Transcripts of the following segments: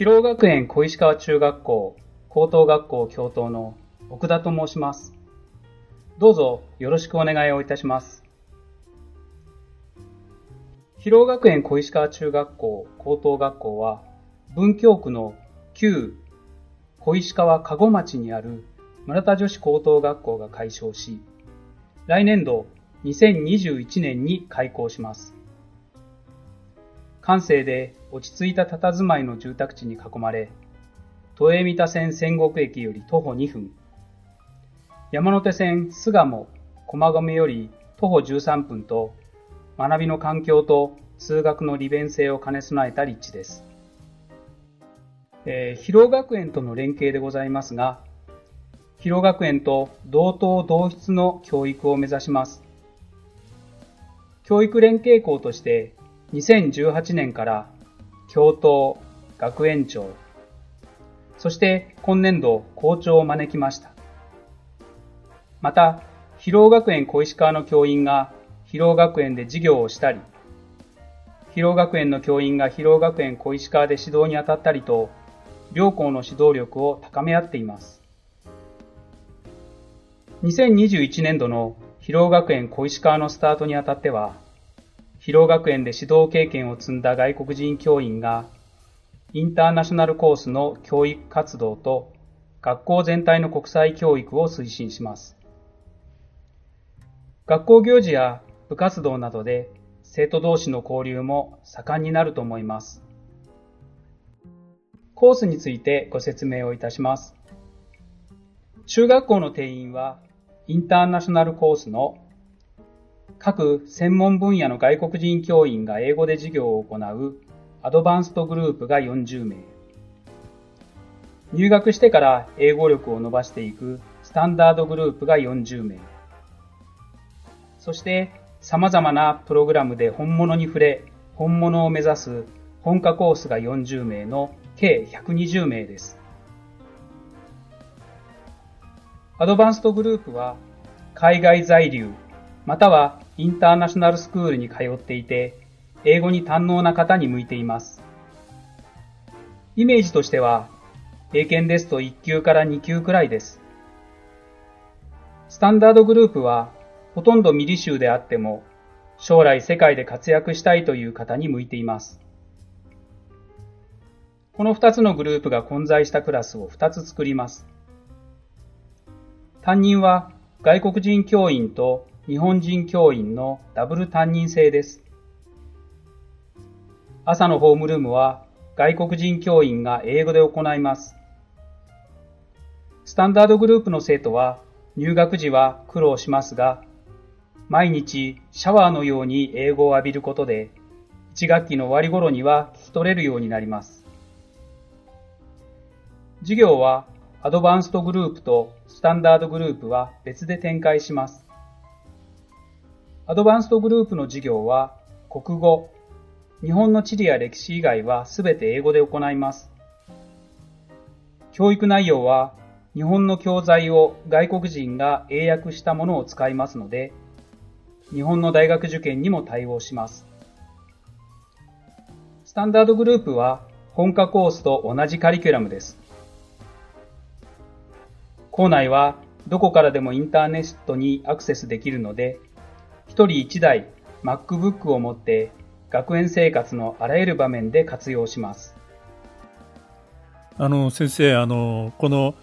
広尾学園小石川中学校高等学校教頭の奥田と申します。どうぞよろしくお願いをいたします。広尾学園小石川中学校高等学校は文京区の旧小石川籠町にある村田女子高等学校が開校し、来年度2021年に開校します。閑静で落ち着いた佇まいの住宅地に囲まれ、都営三田線仙国駅より徒歩2分、山手線巣鴨駒込より徒歩13分と、学びの環境と通学の利便性を兼ね備えた立地です。えー、広学園との連携でございますが、広学園と同等同質の教育を目指します。教育連携校として2018年から教頭、学園長、そして今年度校長を招きました。また、広尾学園小石川の教員が広尾学園で授業をしたり、広尾学園の教員が広尾学園小石川で指導に当たったりと、両校の指導力を高め合っています。2021年度の広尾学園小石川のスタートにあたっては、広尾学園で指導経験を積んだ外国人教員が、インターナショナルコースの教育活動と学校全体の国際教育を推進します。学校行事や部活動などで生徒同士の交流も盛んになると思います。コースについてご説明をいたします。中学校の定員はインターナショナルコースの各専門分野の外国人教員が英語で授業を行うアドバンストグループが40名。入学してから英語力を伸ばしていくスタンダードグループが40名。そして様々なプログラムで本物に触れ、本物を目指す本科コースが40名の計120名です。アドバンストグループは海外在留、またはインターナショナルスクールに通っていて、英語に堪能な方に向いています。イメージとしては、英検ですと1級から2級くらいです。スタンダードグループは、ほとんどミリ州であっても、将来世界で活躍したいという方に向いています。この2つのグループが混在したクラスを2つ作ります。担任は外国人教員と日本人教員のダブル担任制です。朝のホームルームは外国人教員が英語で行います。スタンダードグループの生徒は入学時は苦労しますが、毎日シャワーのように英語を浴びることで、1学期の終わり頃には聞き取れるようになります。授業はアドバンストグループとスタンダードグループは別で展開します。アドバンストグループの授業は国語、日本の地理や歴史以外はすべて英語で行います。教育内容は日本の教材を外国人が英訳したものを使いますので、日本の大学受験にも対応します。スタンダードグループは本科コースと同じカリキュラムです。校内はどこからでもインターネットにアクセスできるので、一人一台 MacBook を持って学園生活のあらゆる場面で活用します。あの先生あのこの、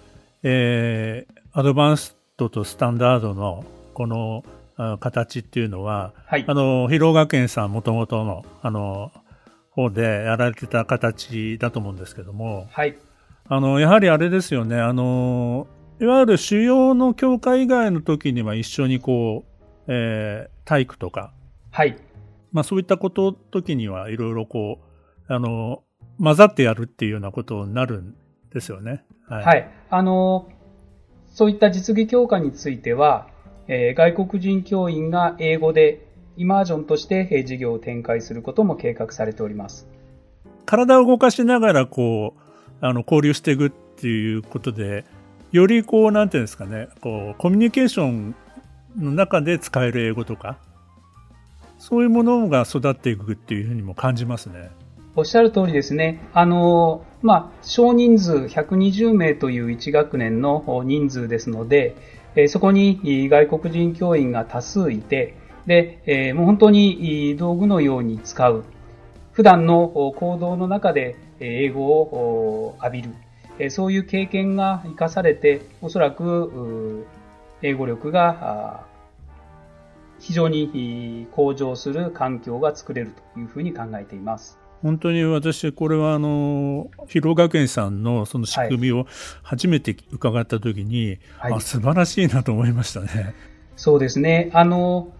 えー、アドバンストとスタンダードのこの形っていうのは、はい、あの広尾学園さんもともとのあの方でやられてた形だと思うんですけども、はい、あのやはりあれですよねあのいわゆる主要の教科以外の時には一緒にこう、えー、体育とか、はい。まあそういったこと時にはいろいろこう、あの、混ざってやるっていうようなことになるんですよね。はい。はい、あの、そういった実技教科については、えー、外国人教員が英語でイマージョンとして授業を展開することも計画されております。体を動かしながらこう、あの、交流していくっていうことで、よりこう、なんていうんですかね、こう、コミュニケーションの中で使える英語とか、そういうものが育っていくっていうふうにも感じますね。おっしゃる通りですね。あの、まあ、少人数120名という1学年の人数ですので、えそこに外国人教員が多数いて、で、えもう本当に道具のように使う。普段の行動の中で英語を浴びる。そういう経験が活かされて、おそらく英語力が非常に向上する環境が作れるというふうに考えています。本当に私、これはあの、広学園さんのその仕組みを初めて伺ったときに、はい、あ、素晴らしいなと思いましたね。そうですね。あの、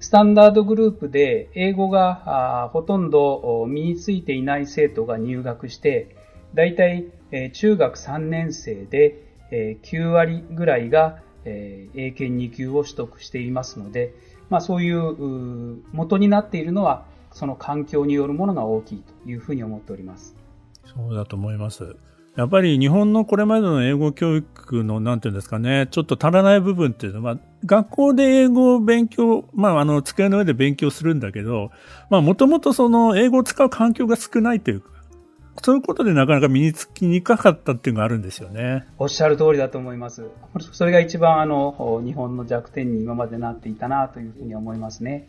スタンダードグループで英語がほとんど身についていない生徒が入学して、だいたい中学3年生で9割ぐらいが英検2級を取得していますので、まあそういう元になっているのはその環境によるものが大きいというふうに思っております。そうだと思います。やっぱり日本のこれまでの英語教育の、なんていうんですかね、ちょっと足らない部分っていうのは、学校で英語を勉強、まあ、あの、机の上で勉強するんだけど、まあ、もともとその、英語を使う環境が少ないというか、そういうことでなかなか身につきにくかったっていうのがあるんですよね。おっしゃる通りだと思います。それが一番あの、日本の弱点に今までなっていたなというふうに思いますね。